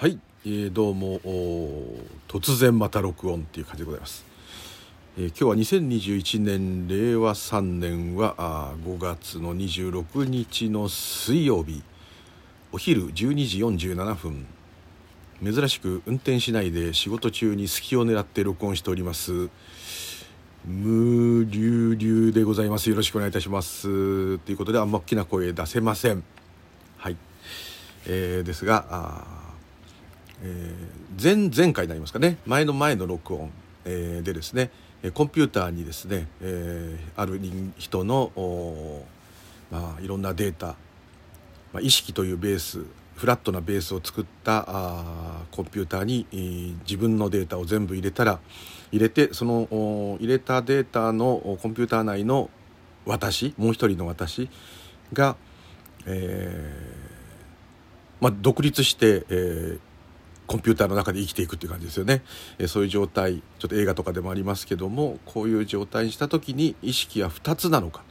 はい、えー、どうも突然また録音っていう感じでございます、えー、今日は2021年令和3年はあ5月の26日の水曜日。お昼12時47分。珍しく運転しないで仕事中に隙を狙って録音しております。無流流でございます。よろしくお願いいたします。ということであんま大きな声出せません。はい、えー、ですがあえー、前前回になりますかね。前の前の録音、えー、でですねコンピューターにですね、えー、ある人のまあ、いろんなデータ、まあ、意識というベースフラットなベースを作ったあコンピューターに、えー、自分のデータを全部入れたら入れてその入れたデータのコンピューター内の私もう一人の私が、えーまあ、独立して、えー、コンピューターの中で生きていくっていう感じですよね、えそういう状態ちょっと映画とかでもありますけどもこういう状態にした時に意識は2つなのか。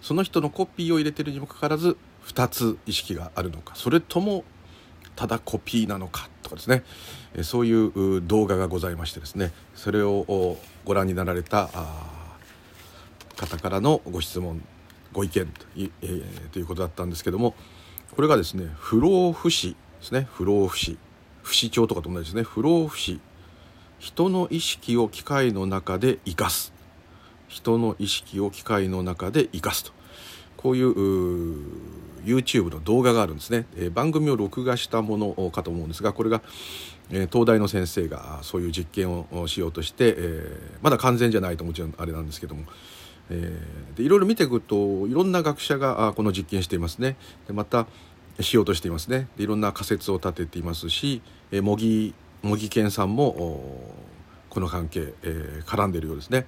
その人のコピーを入れてるにもかかわらず2つ意識があるのか。それともただコピーなのかとかですね。えそういう動画がございましてですね。それをご覧になられた方からのご質問ご意見と,、えー、ということだったんですけどもこれがですね不老不死ですね。不老不死。不死鳥とかと同じですね。不老不死。人の意識を機械の中で生かす。人の意識を機械の中で生かすと。こういう YouTube の動画があるんですね、えー、番組を録画したものかと思うんですがこれが、えー、東大の先生がそういう実験をしようとして、えー、まだ完全じゃないともちろんあれなんですけども、えー、でいろいろ見ていくといろんな学者がこの実験していますね。でまたしようとしていますねいろんな仮説を立てていますし茂木茂木健さんもこの関係、えー、絡んでいるようですね。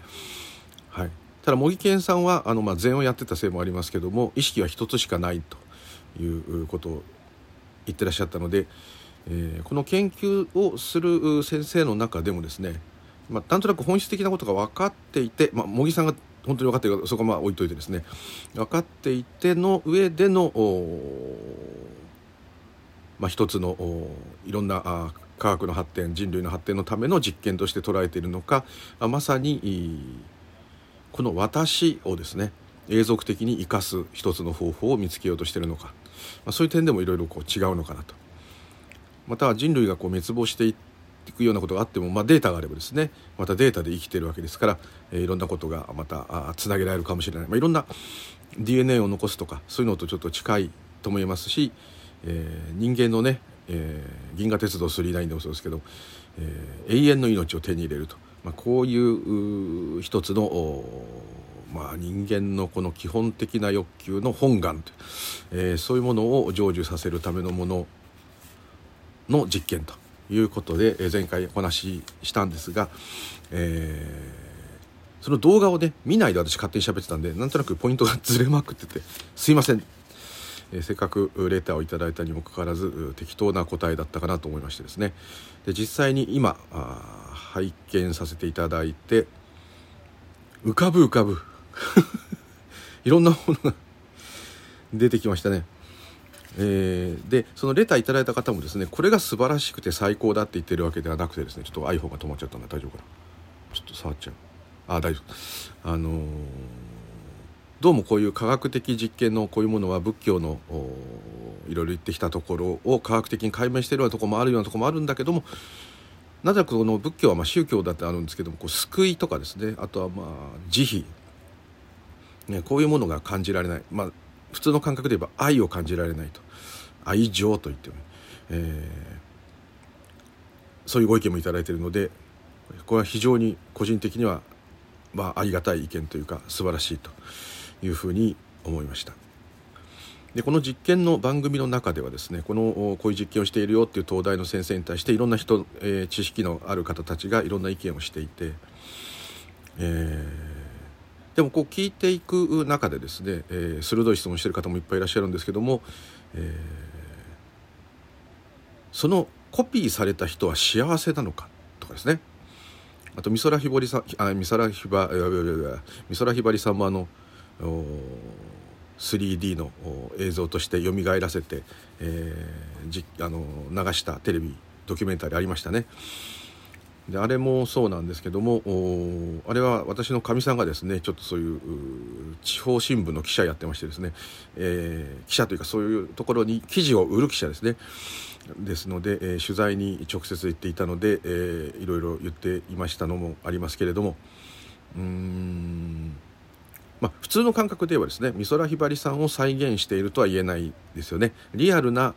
はい、ただ茂木健さんはあの、まあ、禅をやってたせいもありますけども意識は一つしかないということを言ってらっしゃったので、えー、この研究をする先生の中でもですね、まあ、なんとなく本質的なことが分かっていて、まあ、茂木さんが本当に分かっているかそこはまあ置いといてですね。分かっていての上でのまあ、一つのいろんなあ科学の発展人類の発展のための実験として捉えているのかあまさにこの私をですね永続的に生かす一つの方法を見つけようとしているのか、まあ、そういう点でもいろいろこう違うのかなと。または人類がこう滅亡していいくようなことがあっても、まあ、データがあればですねまたデータで生きてるわけですから、えー、いろんなことがまたつなげられるかもしれない、まあ、いろんな DNA を残すとかそういうのとちょっと近いとも言えますしえー、人間のね、えー、銀河鉄道999でもそうですけど、えー、永遠の命を手に入れると、まあ、こういう一つの、まあ、人間のこの基本的な欲求の本願と、えー、そういうものを成就させるためのものの実験と。いうことで、え、前回お話ししたんですが、えー、その動画をね見ないで私勝手に喋ってたんでなんとなくポイントがずれまくっててすいません。えせっかくレターをいただいたにもかかわらず適当な答えだったかなと思いましてですね。で実際に今拝見させていただいて浮かぶ浮かぶ。いろんなものが出てきましたね。えー、でそのレターいただいた方もですねこれが素晴らしくて最高だって言ってるわけではなくてですねちょっと iPhone が止まっちゃったんで大丈夫かな?ちょっと触っちゃう。あ大丈夫。あのーどうもこういう科学的実験のこういうものは仏教のいろいろ言ってきたところを科学的に解明してるようなところもあるようなところもあるんだけどもなぜかこの仏教はまあ宗教だってあるんですけどもこう救いとかですねあとはまあ慈悲、ね、こういうものが感じられない、まあ、普通の感覚で言えば愛を感じられないと愛情と言っても、えー、そういうご意見も頂いているのでこれは非常に個人的にはまあありがたい意見というか素晴らしいと。いうふうに思いました。でこの実験の番組の中ではですねこのこういう実験をしているよっていう東大の先生に対していろんな人、えー、知識のある方たちがいろんな意見をしていて、えー、でもこう聞いていく中でですね、えー、鋭い質問してる方もいっぱいいらっしゃるんですけども、えー、そのコピーされた人は幸せなのかとかですねあと美空ひばりさん美空ひば美空ひばりさんもあの 3D の映像として蘇らせて、えー、じあの流したテレビドキュメンタリーありましたね。であれもそうなんですけどもあれは私のかみさんがですねちょっとそういう地方新聞の記者やってましてですね、えー、記者というかそういうところに記事を売る記者ですね。ですので、えー、取材に直接行っていたので、えー、いろいろ言っていましたのもありますけれどもうんまあ、普通の感覚ではですね美空ひばりさんを再現しているとは言えないですよね。リアルな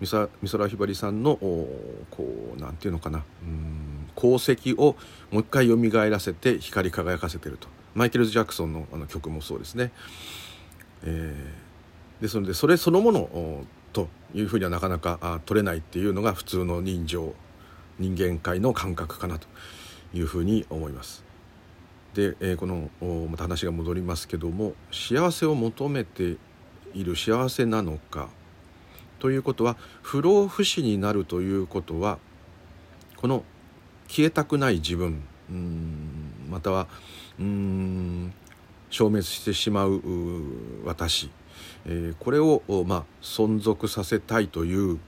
美空ひばりさんのこうなんていうのかなうん功績をもう一回蘇らせて光り輝かせてるとマイケル・ジャクソンのあの曲もそうですね、えー、ですのでそれそのものというふうにはなかなか取れないっていうのが普通の人情人間界の感覚かなというふうに思います。で、えー、このまた話が戻りますけども幸せを求めている幸せなのかということは不老不死になるということはこの消えたくない自分うんまたはうん消滅してしまう私、えー、これを、まあ、存続させたいという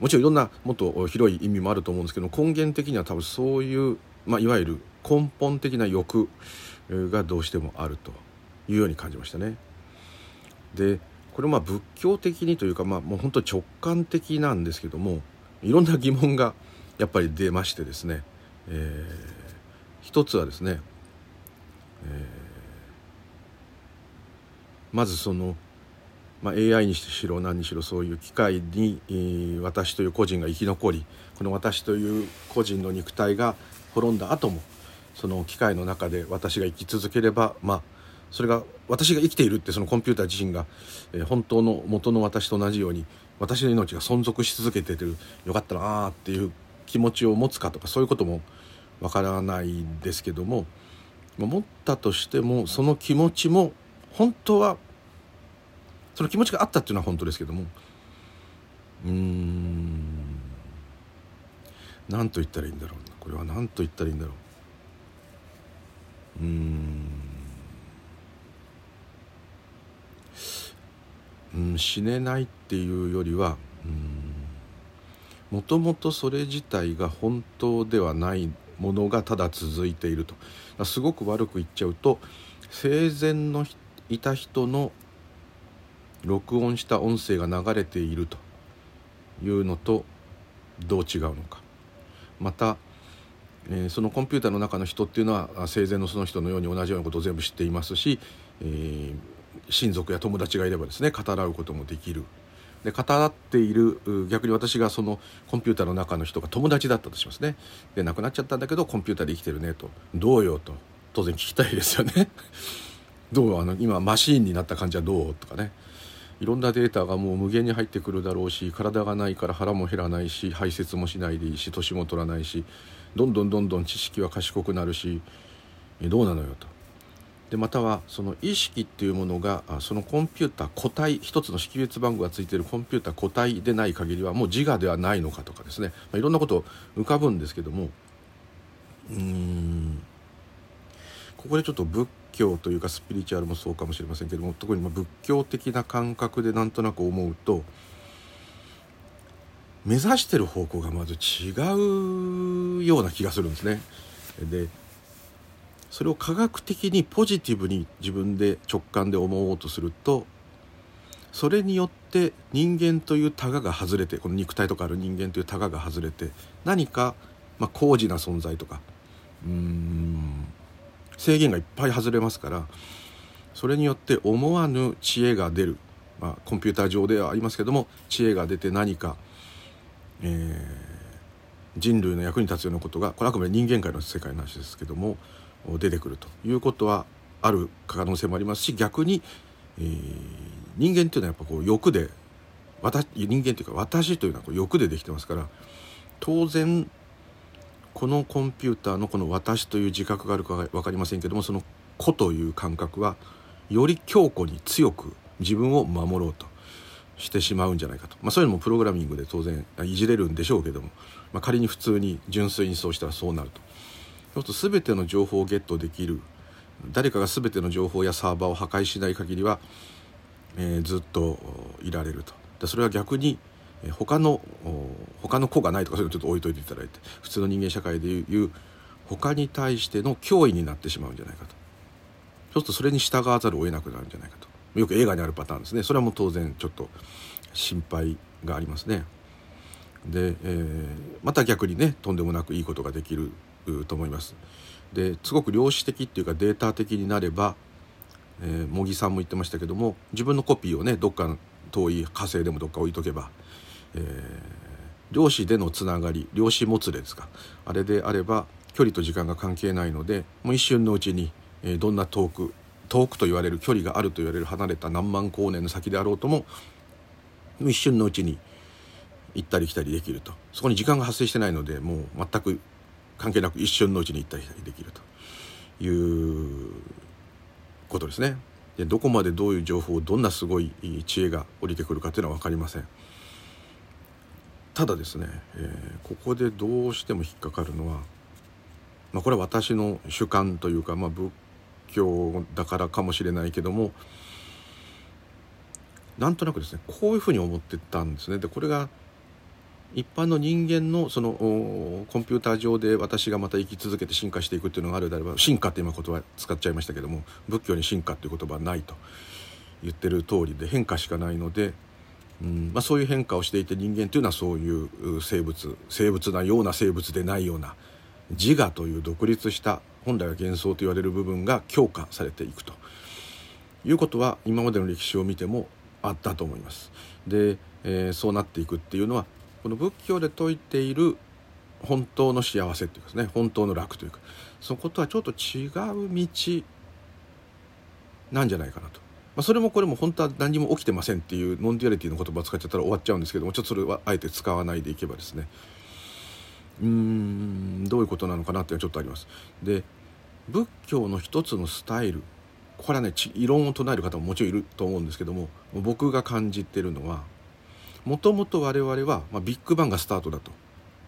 もちろんいろんなもっと広い意味もあると思うんですけど根源的には多分そういう、まあ、いわゆる根本的な欲がどうしてもあるというように感じましたね。でこれまあ仏教的にというか、まあ、もう本当直感的なんですけどもいろんな疑問がやっぱり出ましてですね、えー、一つはですね、えー、まずその、まあ、AI にしろ何にしろそういう機械に、えー、私という個人が生き残りこの私という個人の肉体が滅んだ後もその機械の中で私が生き続ければまあそれが私が生きているってそのコンピューター自身が、本当の元の私と同じように私の命が存続し続けてるよかったなあっていう気持ちを持つかとかそういうこともわからないですけども持ったとしてもその気持ちも本当はその気持ちがあったっていうのは本当ですけどもうーん何と言ったらいいんだろうな。これは何と言ったらいいんだろう。うーんうん死ねないっていうよりはうんもともとそれ自体が本当ではないものがただ続いていると。すごく悪く言っちゃうと生前のいた人の録音した音声が流れているというのとどう違うのか。また、えー、そのコンピューターの中の人っていうのは生前のその人のように同じようなことを全部知っていますし、えー、親族や友達がいればですね語らうこともできる。で語っている逆に私がそのコンピューターの中の人が友達だったとしますね。で亡くなっちゃったんだけどコンピューターで生きてるねと。どうよと。当然聞きたいですよね。どう？あの今マシーンになった感じはどう？とかね。いろんなデータがもう無限に入ってくるだろうし体がないから腹も減らないし排泄もしないでいいし年も取らないしどんどんどんどん知識は賢くなるしどうなのよと。でまたはその意識っていうものがそのコンピューター個体一つの識別番号がついているコンピューター個体でない限りはもう自我ではないのかとかですね、まあ、いろんなこと浮かぶんですけどもうんここでちょっと仏教というかスピリチュアルもそうかもしれませんけども特にま仏教的な感覚でなんとなく思うと目指してる方向がまず違うような気がするんですね。でそれを科学的にポジティブに自分で直感で思おうとするとそれによって人間というタガが外れてこの肉体とかある人間というタガが外れて何か、まあ、高次な存在とかうん制限がいっぱい外れますからそれによって思わぬ知恵が出る、まあ、コンピューター上ではありますけども知恵が出て何か、えー、人類の役に立つようなことがこれはあくまで人間界の世界の話ですけども出てくるということはある可能性もありますし逆に、えー、人間っていうのはやっぱこう欲で私人間というか私というのはこう欲でできてますから当然このコンピューターのこの私という自覚があるか分かりませんけどもその個という感覚はより強固に強く自分を守ろうとしてしまうんじゃないかと、まあ、そういうのもプログラミングで当然いじれるんでしょうけども、まあ、仮に普通に純粋にそうしたらそうなると。そうすると全ての情報をゲットできる誰かが全ての情報やサーバーを破壊しない限りはえー、ずっといられると。でそれは逆に他の他の子がないとかそういうのちょっと置いといていただいて普通の人間社会でいう他に対しての脅威になってしまうんじゃないかと。そうするとそれに従わざるを得なくなるんじゃないかと。よく映画にあるパターンですね。それはもう当然ちょっと心配がありますね。で、えー、また逆にねとんでもなくいいことができると思います。ですごく量子的っていうかデータ的になれば、えー、茂木さんも言ってましたけども自分のコピーをねどっか遠い火星でもどっか置いとけば、えー、量子でのつながり量子もつれですかあれであれば距離と時間が関係ないのでもう一瞬のうちに、えー、どんな遠く遠くと言われる距離があると言われる離れた何万光年の先であろうとも一瞬のうちに行ったり来たりできるとそこに時間が発生してないのでもう全く関係なく一瞬のうちに行ったり来たりできるということですね。でどこまでどういう情報どんなすごい知恵が降りてくるかというのは分かりません。ただですね、えー、ここでどうしても引っかかるのは、まあ、これは私の主観というか、まあ、仏教だからかもしれないけどもなんとなくですねこういうふうに思ってたんですね。でこれが一般の人間のそのコンピューター上で私がまた生き続けて進化していくっていうのがあるであれば進化って今言葉使っちゃいましたけども仏教に進化っていう言葉はないと言ってる通りで変化しかないので、うんまあ、そういう変化をしていて人間というのはそういう生物生物なような生物でないような自我という独立した本来は幻想と言われる部分が強化されていくということは今までの歴史を見てもあったと思います。で、えー、そうなっていくっていうのはこの仏教で説いている本当の幸せっていうかですね本当の楽というかそことはちょっと違う道なんじゃないかなと。まあ、それもこれも本当は何も起きてませんっていう non-duality の言葉を使っちゃったら終わっちゃうんですけどもちょっとそれはあえて使わないでいけばですねうーんどういうことなのかなっていうのはちょっとあります。で仏教の一つのスタイルこれはね異論を唱える方ももちろんいると思うんですけども僕が感じてるのはもともと我々は、まあ、ビッグバンがスタートだと、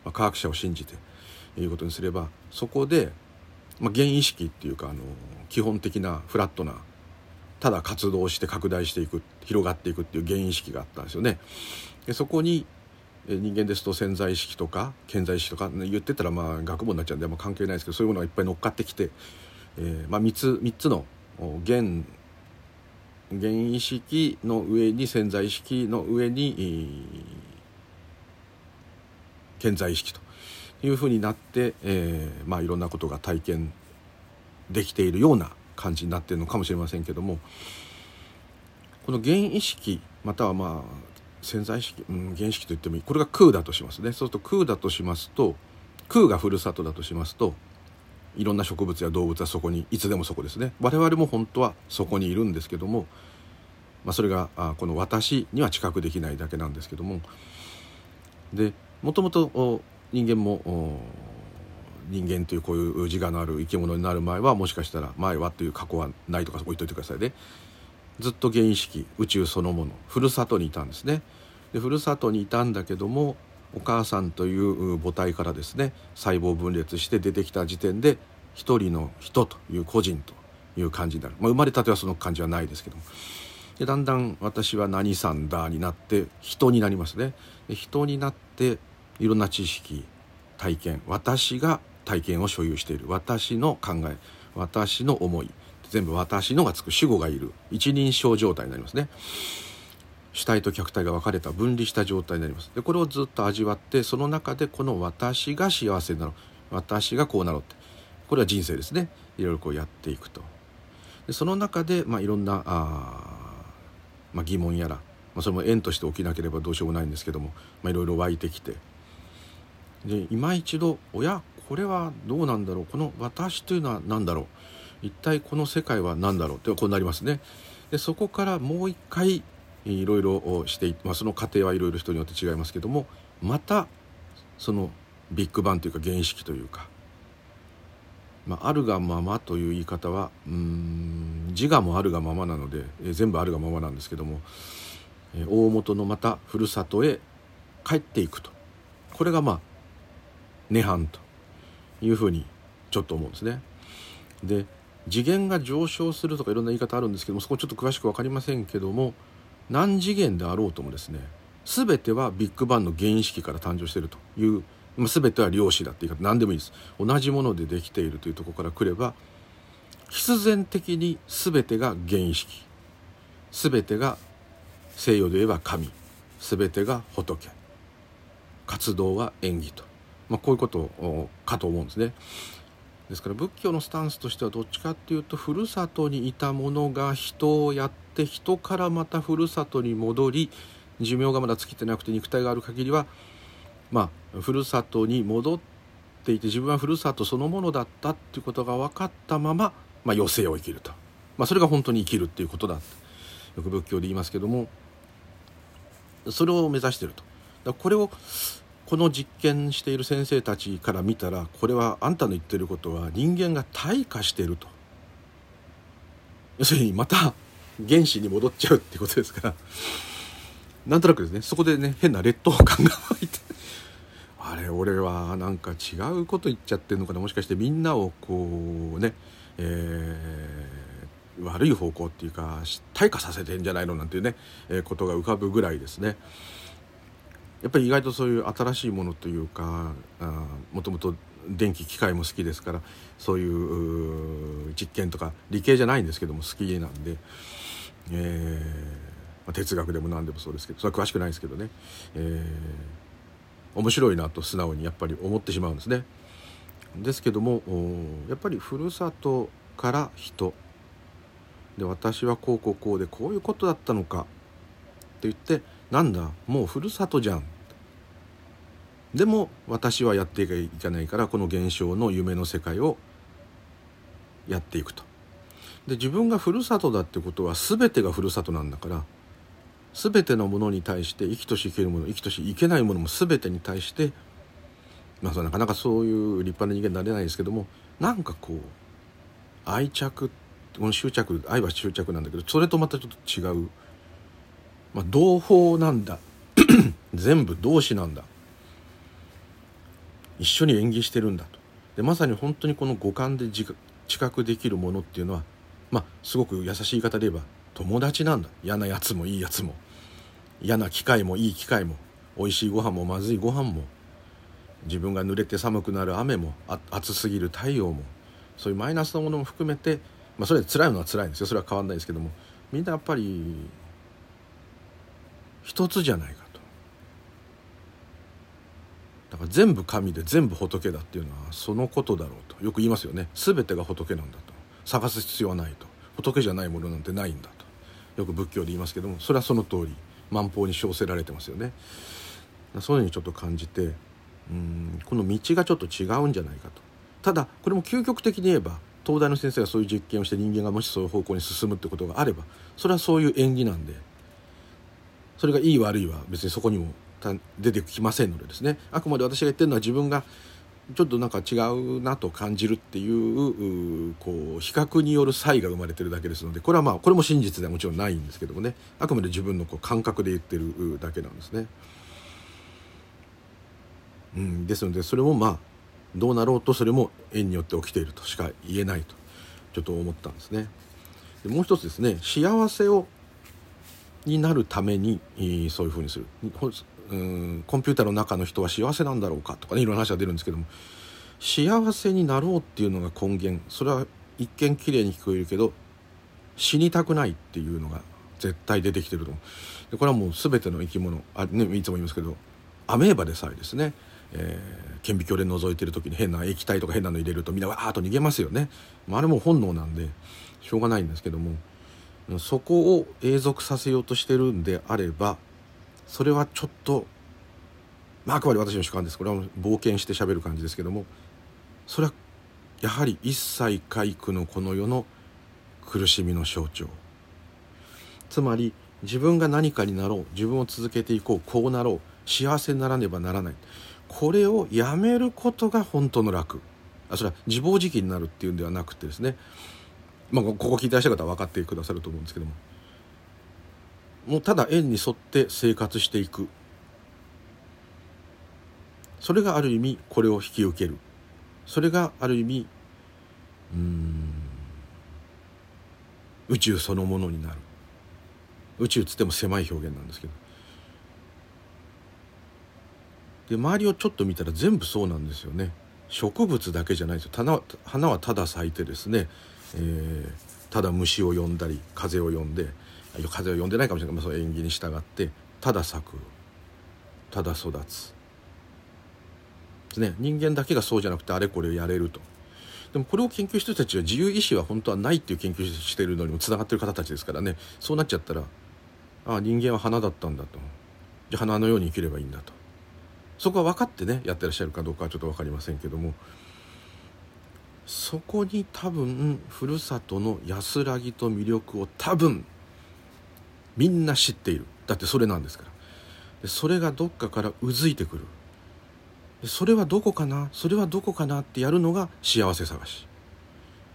まあ、科学者を信じていうことにすればそこで、まあ、原意識っていうかあの基本的なフラットなただ活動して拡大していく広がっていくっていう原意識があったんですよね。でそこに人間ですと潜在意識とか潜在意識とか言ってたらまあ学問になっちゃうんであ関係ないですけどそういうものがいっぱい乗っかってきて、えーまあ、3つ3つの原原意識の上に潜在意識の上に潜在意識というふうになって、えー、まあいろんなことが体験できているような感じになっているのかもしれませんけどもこの原意識またはまあ潜在意識、うん、原意識といってもいい。これが空だとしますね。そうすると空だとしますと空がふるさとだとしますといろんな植物や動物はそこにいつでもそこですね。我々も本当はそこにいるんですけども、まあ、それがあこの私には知覚できないだけなんですけども。でもともと人間も人間というこういう自我のある生き物になる前はもしかしたら前はという過去はないとかそこ置いといてくださいね。ずっと原意識宇宙そのものふるさとにいたんですね。でふるさとにいたんだけどもお母さんという母体からですね細胞分裂して出てきた時点で一人の人という個人という感じになる、まあ、生まれたてはその感じはないですけども。でだんだん私は何さんだになって人になりますね。人になっていろんな知識体験私が体験を所有している。私の考え私の思い全部私のがつく主語がいる。一人称状態になりますね。主体と客体が分かれた分離した状態になります。でこれをずっと味わってその中でこの私が幸せになろう。私がこうなろうって。これは人生ですね。いろいろこうやっていくと。でその中で、まあ、いろんなあ、まあ、疑問やら、まあ、それも縁として起きなければどうしようもないんですけども、まあ、いろいろ湧いてきて。で今一度「おやこれはどうなんだろう。この私というのは何だろう。一体この世界は何だろう。ってこうなりますね。でそこからもう一回いろいろしてまあ、その過程はいろいろ人によって違いますけどもまたそのビッグバンというか原意識というか、まあ、あるがままという言い方はうん自我もあるがままなので、え全部あるがままなんですけども、え大元のまたふるさとへ帰っていくとこれがまあ涅槃というふうにちょっと思うんですね。で次元が上昇するとかいろんな言い方あるんですけどもそこちょっと詳しく分かりませんけども何次元であろうともですね全てはビッグバンの原意識から誕生しているという、まあ、全ては量子だって言い方何でもいいです。同じものでできているというところからくれば必然的に全てが原意識全てが西洋で言えば神。全てが仏。活動は演技と、まあ、こういうことかと思うんですね。ですから仏教のスタンスとしてはどっちかっていうとふるさとにいたものが人をやって人からまたふるさとに戻り寿命がまだ尽きてなくて肉体がある限りはまあふるさとに戻っていて自分はふるさとそのものだったっていうことが分かったまま、まあ、余生を生きると、まあ、それが本当に生きるっていうことだよく仏教で言いますけども。それを目指してると。これをこの実験している先生たちから見たらこれはあんたの言ってることは人間が退化してると。要するにまた原子に戻っちゃうってことですから。なんとなくですね。そこでね変な劣等感が湧いて。あれ俺はなんか違うこと言っちゃってるのかな。もしかしてみんなをこうね、えー、悪い方向っていうか退化させてんじゃないのなんていうね、えー、ことが浮かぶぐらいですね。やっぱり意外とそういう新しいものというかもともと電気機械も好きですからそういう実験とか理系じゃないんですけども好きなんで、えーまあ、哲学でも何でもそうですけどそれは詳しくないですけどね、えー、面白いなと素直にやっぱり思ってしまうんですね。ですけどもやっぱりふるさとから人で私はこうこうこうでこういうことだったのかって言ってなんだもうふるさとじゃんでも私はやっていかないからこの現象の夢の世界をやっていくと。で自分がふるさとだってことは全てがふるさとなんだから全てのものに対して生きとし生けるもの生きとし生けないものも全てに対してまあなかなかそういう立派な人間になれないですけどもなんかこう愛着この執着愛は執着なんだけどそれとまたちょっと違うまあ、同胞なんだ。全部同志なんだ。一緒に演技してるんだと。でまさに本当にこの五感で自覚できるものっていうのはまあすごく優しい言い方で言えば友達なんだ。嫌なやつもいいやつも。嫌な機械もいい機械も。美味しいご飯もまずいご飯も。自分が濡れて寒くなる雨も暑すぎる太陽も。そういうマイナスなものも含めてまあそれ辛いのは辛いんですよ。それは変わんないですけども。みんなやっぱり一つじゃないかと。だから全部神で全部仏だっていうのはそのことだろうと。よく言いますよね。全てが仏なんだと。探す必要はないと。仏じゃないものなんてないんだと。よく仏教で言いますけどもそれはその通り。万法に称せられてますよね。そういうふうにちょっと感じてうんこの道がちょっと違うんじゃないかと。ただこれも究極的に言えば東大の先生がそういう実験をして人間がもしそういう方向に進むってことがあればそれはそういう縁起なんでそれがいい悪いは別にそこにも出てきませんのでですねあくまで私が言ってるのは自分がちょっとなんか違うなと感じるっていうこう比較による差異が生まれてるだけですのでこれはまあこれも真実ではもちろんないんですけどもねあくまで自分のこう感覚で言ってるだけなんですね。うん、ですのでそれもまあどうなろうとそれも縁によって起きているとしか言えないとちょっと思ったんですね。もう一つですね幸せをになるために、そういうふうにする。うんコンピューターの中の人は幸せなんだろうかとかねいろんな話が出るんですけども。幸せになろうっていうのが根源。それは一見綺麗に聞こえるけど死にたくないっていうのが絶対出てきてると思う。でこれはもう全ての生き物あ、ね、いつも言いますけどアメーバでさえですね、えー、顕微鏡で覗いてる時に変な液体とか変なの入れるとみんなわーっと逃げますよね、まあ、あれも本能なんでしょうがないんですけども。そこを永続させようとしてるんであればそれはちょっとまああくまで私の主観です。これは冒険してしゃべる感じですけどもそれはやはり一切皆苦のこの世の苦しみの象徴。つまり自分が何かになろう自分を続けていこうこうなろう幸せにならねばならない。これをやめることが本当の楽。あそれは自暴自棄になるっていうんではなくてですね。まあ、ここ聞いてらっしゃる方は分かってくださると思うんですけども。もうただ縁に沿って生活していく。それがある意味これを引き受ける。それがある意味うん宇宙そのものになる。宇宙つっても狭い表現なんですけど。で周りをちょっと見たら全部そうなんですよね。植物だけじゃないですよ。花はただ咲いてですね、えー、ただ虫を呼んだり風を呼んで風を呼んでないかもしれないけど、まあ、その縁起に従ってただ咲くただ育つ。ね。人間だけがそうじゃなくてあれこれやれると。でもこれを研究してる人たちは自由意志は本当はないっていう研究してるのにもつながってる方たちですからね。そうなっちゃったらああ人間は花だったんだと。じゃあ花のように生きればいいんだと。そこは分かってねやってらっしゃるかどうかはちょっと分かりませんけども。そこに多分ふるさとの安らぎと魅力を多分みんな知っている。だってそれなんですから。でそれがどっかからうずいてくる。でそれはどこかな？それはどこかなってやるのが幸せ探し。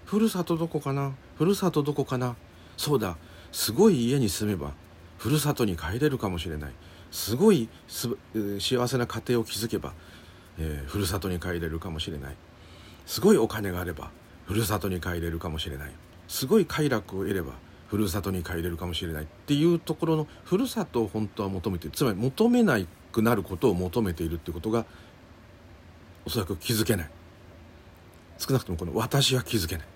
ふるさとどこかな？ふるさとどこかな？そうだ。すごい家に住めばふるさとに帰れるかもしれない。すごい幸せな家庭を築けば、えー、ふるさとに帰れるかもしれない。すごいお金があればふるさとに帰れるかもしれない。すごい快楽を得ればふるさとに帰れるかもしれないっていうところのふるさとを本当は求めてつまり求めなくなることを求めているってことがおそらく気づけない。少なくともこの私は気づけない。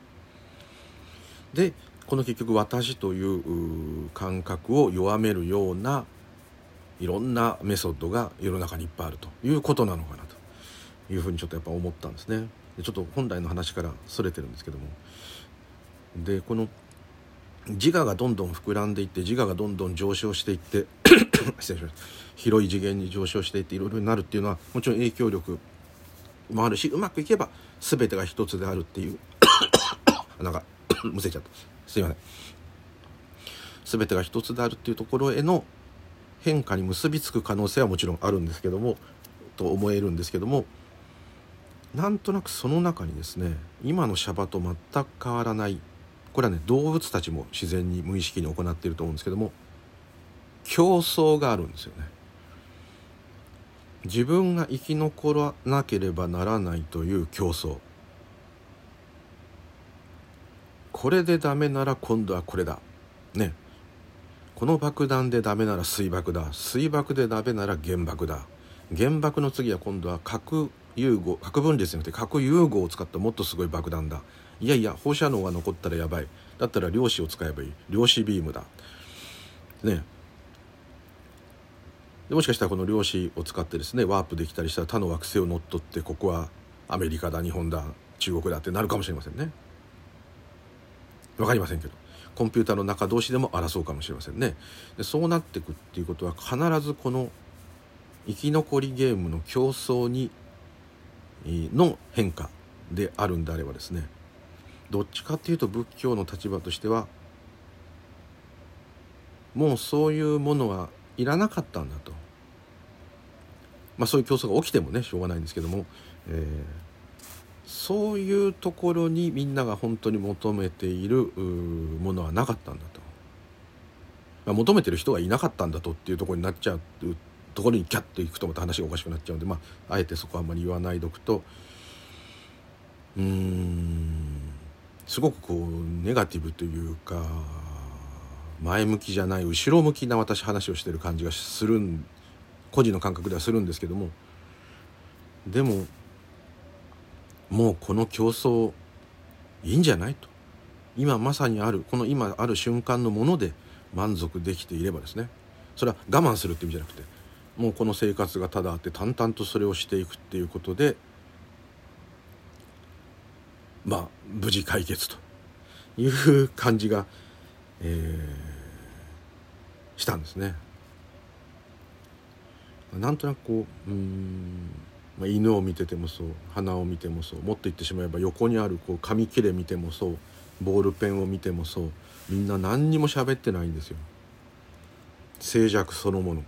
でこの結局私という感覚を弱めるようないろんなメソッドが世の中にいっぱいあるということなのかなというふうにちょっとやっぱ思ったんですね。ちょっと本来の話からそれてるんですけども。でこの自我がどんどん膨らんでいって自我がどんどん上昇していって 失礼します広い次元に上昇していっていろいろになるっていうのはもちろん影響力もあるしうまくいけば全てが一つであるっていうなんかむせちゃった。すいません。全てが一つであるっていうところへの変化に結びつく可能性はもちろんあるんですけどもと思えるんですけどもなんとなくその中にですね今のシャバと全く変わらないこれはね動物たちも自然に無意識に行っていると思うんですけども競争があるんですよね。自分が生き残らなければならないという競争。これでダメなら今度はこれだ。ね。この爆弾でダメなら水爆だ。水爆でダメなら原爆だ。原爆の次は今度は核融合核分裂じゃなくて核融合を使ったもっとすごい爆弾だ。いやいや放射能が残ったらやばい。だったら量子を使えばいい。量子ビームだ。ね。でもしかしたらこの量子を使ってですねワープできたりしたら他の惑星を乗っ取ってここはアメリカだ日本だ中国だってなるかもしれませんね。分かりませんけど。コンピューターの中同士でも争うかもしれませんね。でそうなっていくっていうことは必ずこの生き残りゲームの競争にの変化であるんであればですねどっちかっていうと仏教の立場としてはもうそういうものはいらなかったんだと。まあそういう競争が起きてもねしょうがないんですけども、えー、そういうところにみんなが本当に求めているものはなかったんだと、まあ、求めてる人がいなかったんだとっていうところになっちゃうところにキャッといくとまた話がおかしくなっちゃうんで、まあ、あえてそこはあんまり言わないでおくとうーんすごくこうネガティブというか前向きじゃない後ろ向きな私話をしてる感じがするん個人の感覚ではするんですけどもでももうこの競争いいんじゃないと。今まさにあるこの今ある瞬間のもので満足できていればですね。それは我慢するって意味じゃなくてもうこの生活がただあって淡々とそれをしていくっていうことでまあ無事解決という感じがえー、したんですね。なんとなくこううん、まあ、犬を見ててもそう花を見てもそうもっと言ってしまえば横にあるこう紙切れ見てもそうボールペンを見てもそうみんな何にも喋ってないんですよ。静寂そのもの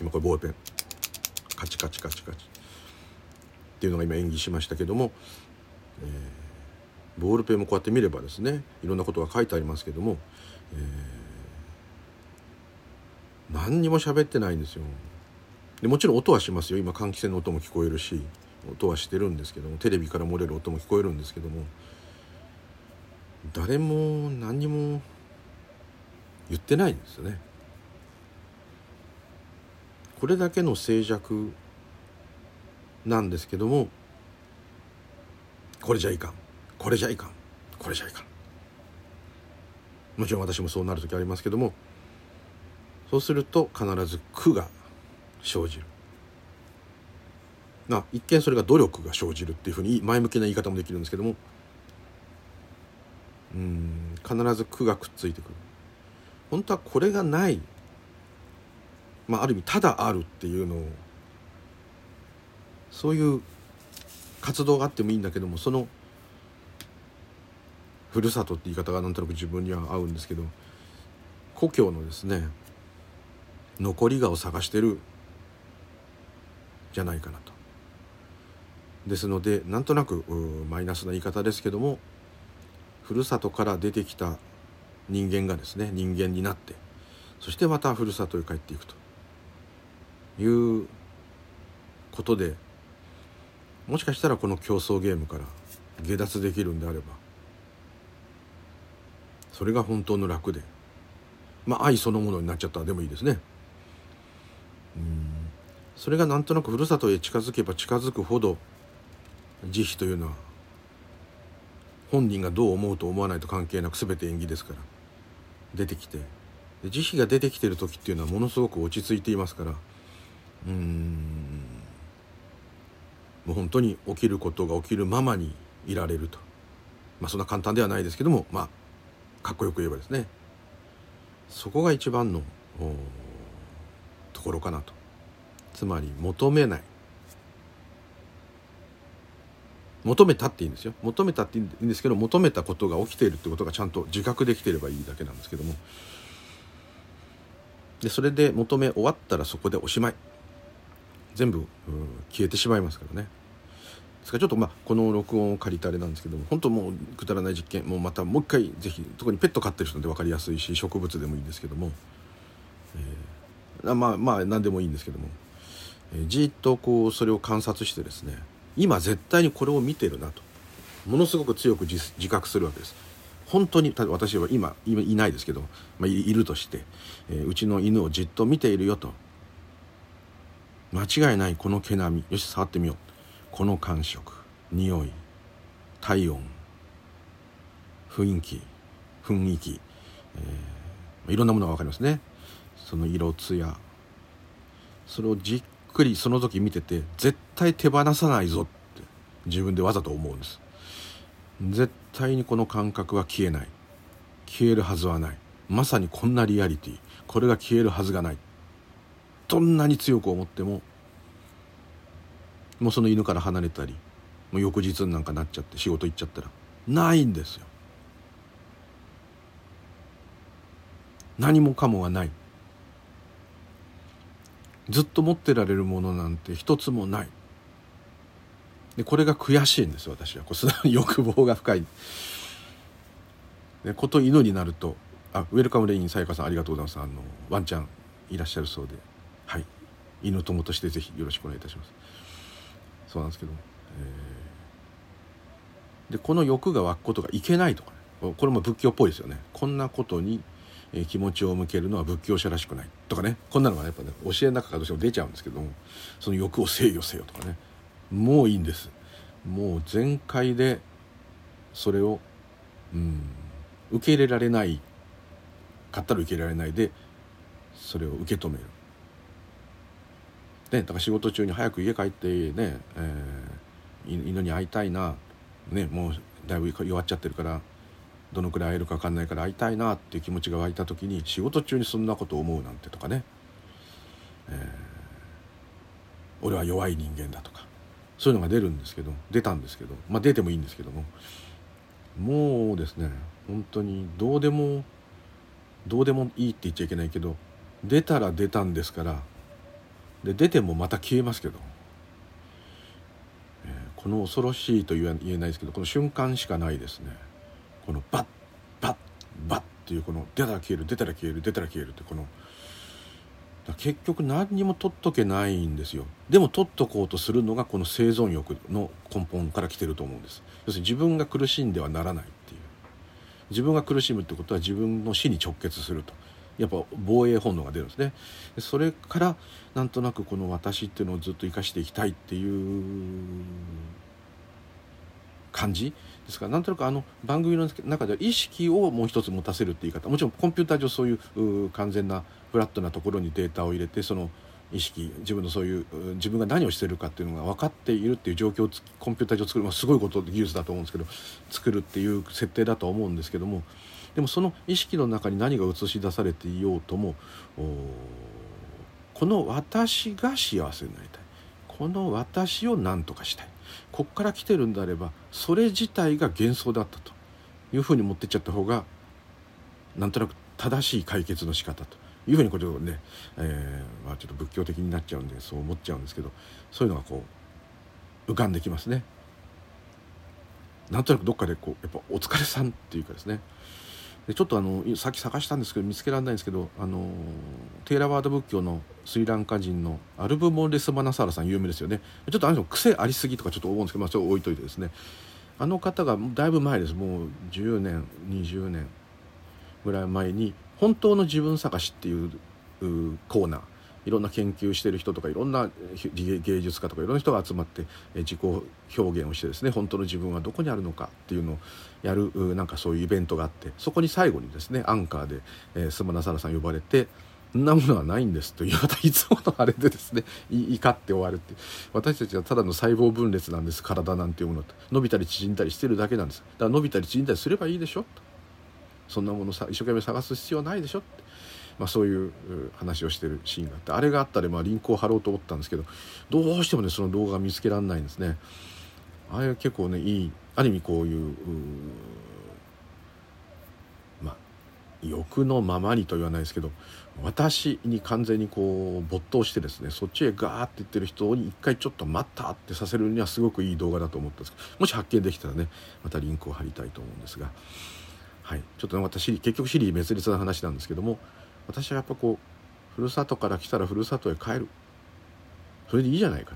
今これボールペン。カチカチカチカチ。っていうのが今演技しましたけども、えーボールペンもこうやって見ればですねいろんなことが書いてありますけども、えー、何にも喋ってないんですよ。でもちろん音はしますよ。今換気扇の音も聞こえるし音はしてるんですけどもテレビから漏れる音も聞こえるんですけども誰も何にも言ってないんですよね。これだけの静寂なんですけどもこれじゃいかん。これじゃいかん。これじゃいかん。もちろん私もそうなる時ありますけどもそうすると必ず苦が生じる。な一見それが努力が生じるっていうふうに前向きな言い方もできるんですけどもうん必ず苦がくっついてくる。本当はこれがないまあある意味ただあるっていうのをそういう活動があってもいいんだけどもそのふるさとって言い方がなんとなく自分には合うんですけど故郷のですね残りがを探してるじゃないかなと。ですのでなんとなくマイナスな言い方ですけどもふるさとから出てきた人間がですね人間になってそしてまたふるさとへ帰っていくということでもしかしたらこの競争ゲームから下脱できるんであればそれが本当の楽でまあ愛そのものになっちゃったでもいいですね。うん。それがなんとなくふるさとへ近づけば近づくほど慈悲というのは本人がどう思うと思わないと関係なく全て縁起ですから出てきて慈悲が出てきてる時っていうのはものすごく落ち着いていますからうん。もう本当に起きることが起きるままにいられると。まあそんな簡単ではないですけどもまあかっこよく言えばですね。そこが一番のところかなと。つまり求めない。求めたっていいんですよ。求めたっていいんですけど求めたことが起きているってことがちゃんと自覚できていればいいだけなんですけども。でそれで求め終わったらそこでおしまい。全部消えてしまいますからね。ですからちょっとまあこの録音を借りたあれなんですけども本当もうくだらない実験もうまたもう一回ぜひ特にペット飼ってる人で分かりやすいし植物でもいいんですけども、えー、まあまあ何でもいいんですけども、えー、じっとこうそれを観察してですね今絶対にこれを見てるなとものすごく強く自覚するわけです。本当に私は今今いないですけど、まあ、いるとして、えー、うちの犬をじっと見ているよと間違いないこの毛並み。よし触ってみよう。この感触。匂い。体温。雰囲気。雰囲気、えー、いろんなものが分かりますね。その色艶。それをじっくりその時見てて絶対手放さないぞって自分でわざと思うんです。絶対にこの感覚は消えない。消えるはずはない。まさにこんなリアリティ。これが消えるはずがない。どんなに強く思ってももうその犬から離れたりもう翌日なんかなっちゃって仕事行っちゃったらないんですよ。何もかもがない。ずっと持ってられるものなんて一つもない。でこれが悔しいんです私は。こ素直に 欲望が深い。でこと犬になるとあウェルカムレインさやかさんありがとうございます。あのワンちゃんいらっしゃるそうで。犬友としてぜひよろしくお願いいたします。そうなんですけど、えー、でこの欲が湧くことがいけないとか、ね、これも仏教っぽいですよね。こんなことにえ気持ちを向けるのは仏教者らしくないとかね。こんなのがやっぱね教えの中からどうしても出ちゃうんですけども。その欲を制御せよとかね。もういいんです。もう全開でそれをうん受け入れられないかったら受け入れられないでそれを受け止める。ね、だから仕事中に早く家帰ってね、えー、犬に会いたいな、ね、もうだいぶ弱っちゃってるからどのくらい会えるか分かんないから会いたいなっていう気持ちが湧いた時に仕事中にそんなこと思うなんてとかね、えー、俺は弱い人間だとかそういうのが出るんですけど出たんですけどまあ出てもいいんですけどももうですね本当にどうでもどうでもいいって言っちゃいけないけど出たら出たんですからで出てもまた消えますけど、えー、この恐ろしいと言えないですけどこの瞬間しかないですね。このバッバッバッっていうこの出たら消える出たら消える出たら消えるってこの結局何にも取っとけないんですよ。でも取っとこうとするのがこの生存欲の根本から来てると思うんです。要するに自分が苦しんではならないっていう。自分が苦しむってことは自分の死に直結すると。やっぱ防衛本能が出るんですね。それからなんとなくこの私っていうのをずっと生かしていきたいっていう感じですか。らなんとなくあの番組の中では意識をもう一つ持たせるって言い方。もちろんコンピューター上そういう完全なフラットなところにデータを入れてその意識自分のそういう自分が何をしてるかっていうのが分かっているっていう状況をコンピューター上作る、まあ、すごいこと技術だと思うんですけど作るっていう設定だと思うんですけどもでもその意識の中に何が映し出されていようともこの私が幸せになりたい。この私を何とかしたい。こっから来てるんであればそれ自体が幻想だったというふうに持ってっちゃった方がなんとなく正しい解決の仕方と。いうふうにこれをね、えーまあ、ちょっと仏教的になっちゃうんでそう思っちゃうんですけどそういうのがこう浮かんできますね。なんとなくどっかでこうやっぱお疲れさんっていうかですね。でちょっとあのさっき探したんですけど見つけられないんですけどあのテーラワード仏教のスリランカ人のアルブ・モレス・マナサーラさん有名ですよね。ちょっとあの人癖ありすぎとかちょっと思うんですけど、まあ、それ置いといてですね。あの方がだいぶ前です。もう10年20年ぐらい前に「本当の自分探し」っていうコーナー。いろんな研究してる人とかいろんな芸術家とかいろんな人が集まって自己表現をしてですね本当の自分はどこにあるのかっていうのをやるなんかそういうイベントがあってそこに最後にですねアンカーで、えー、スマナサラさん呼ばれて「そんなものはないんです」というまたいつものあれでですね 怒って終わるって私たちはただの細胞分裂なんです体なんていうもの伸びたり縮んだりしてるだけなんです。だから伸びたり縮んだりすればいいでしょそんなものさ一生懸命探す必要ないでしょってまあ、そういう話をしてるシーンがあってあれがあったらまあリンクを貼ろうと思ったんですけどどうしてもねその動画が見つけられないんですね。あれ結構ねいいある意味こういうまあ欲のままにと言わないですけど私に完全にこう没頭してですねそっちへガーって言ってる人に一回ちょっと待ったってさせるにはすごくいい動画だと思ったんですけどもし発見できたらねまたリンクを貼りたいと思うんですが、はい、ちょっとまた結局シリー滅裂な話なんですけども私はやっぱこうふるさとから来たらふるさとへ帰る。それでいいじゃないか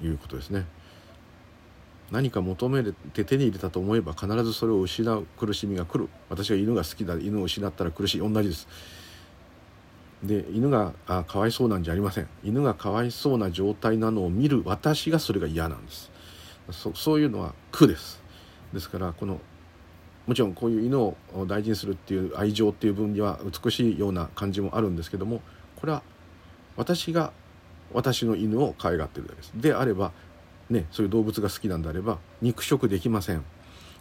と。いうことですね。何か求めて手に入れたと思えば必ずそれを失う苦しみが来る。私は犬が好きだ犬を失ったら苦しい。同じです。で犬があかわいそうなんじゃありません。犬がかわいそうな状態なのを見る私がそれが嫌なんです。そそういうのは苦です。ですからこのもちろんこういう犬を大事にするっていう愛情っていう分には美しいような感じもあるんですけどもこれは私が私の犬を可愛がってるだけです。であればねそういう動物が好きなんであれば肉食できません。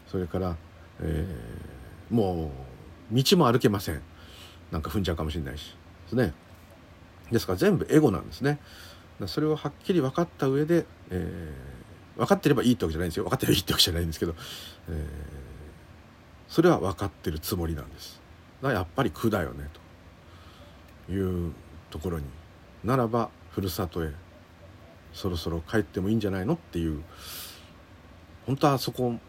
それから、えー、もう道も歩けません。なんか踏んじゃうかもしれないし。ですね。ですから全部エゴなんですね。それをはっきり分かった上で、えー、分かってればいいってわけじゃないんですよ。分かってればいいってわけじゃないんですけど、えーそれは分かってるつもりなんです。だやっぱり苦だよねというところにならばふるさとへそろそろ帰ってもいいんじゃないのっていう本当はそこを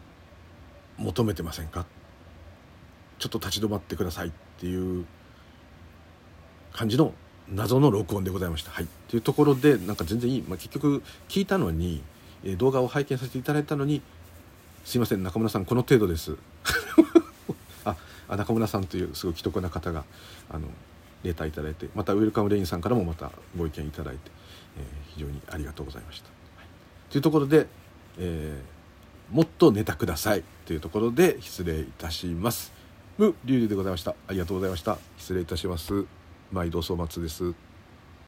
求めてませんか？ちょっと立ち止まってくださいっていう感じの謎の録音でございました。はい、というところでなんか全然いい、まあ、結局聞いたのに、動画を拝見させていただいたのにすいません中村さんこの程度です あ中村さんというすごい奇特な方があのレターいただいてまたウェルカムレインさんからもまたご意見いただいて、えー、非常にありがとうございました。はい、というところで、えー、もっとネタくださいというところで失礼いたします。ムリュウリュウでございました。ありがとうございました。失礼いたします。毎度粗末です。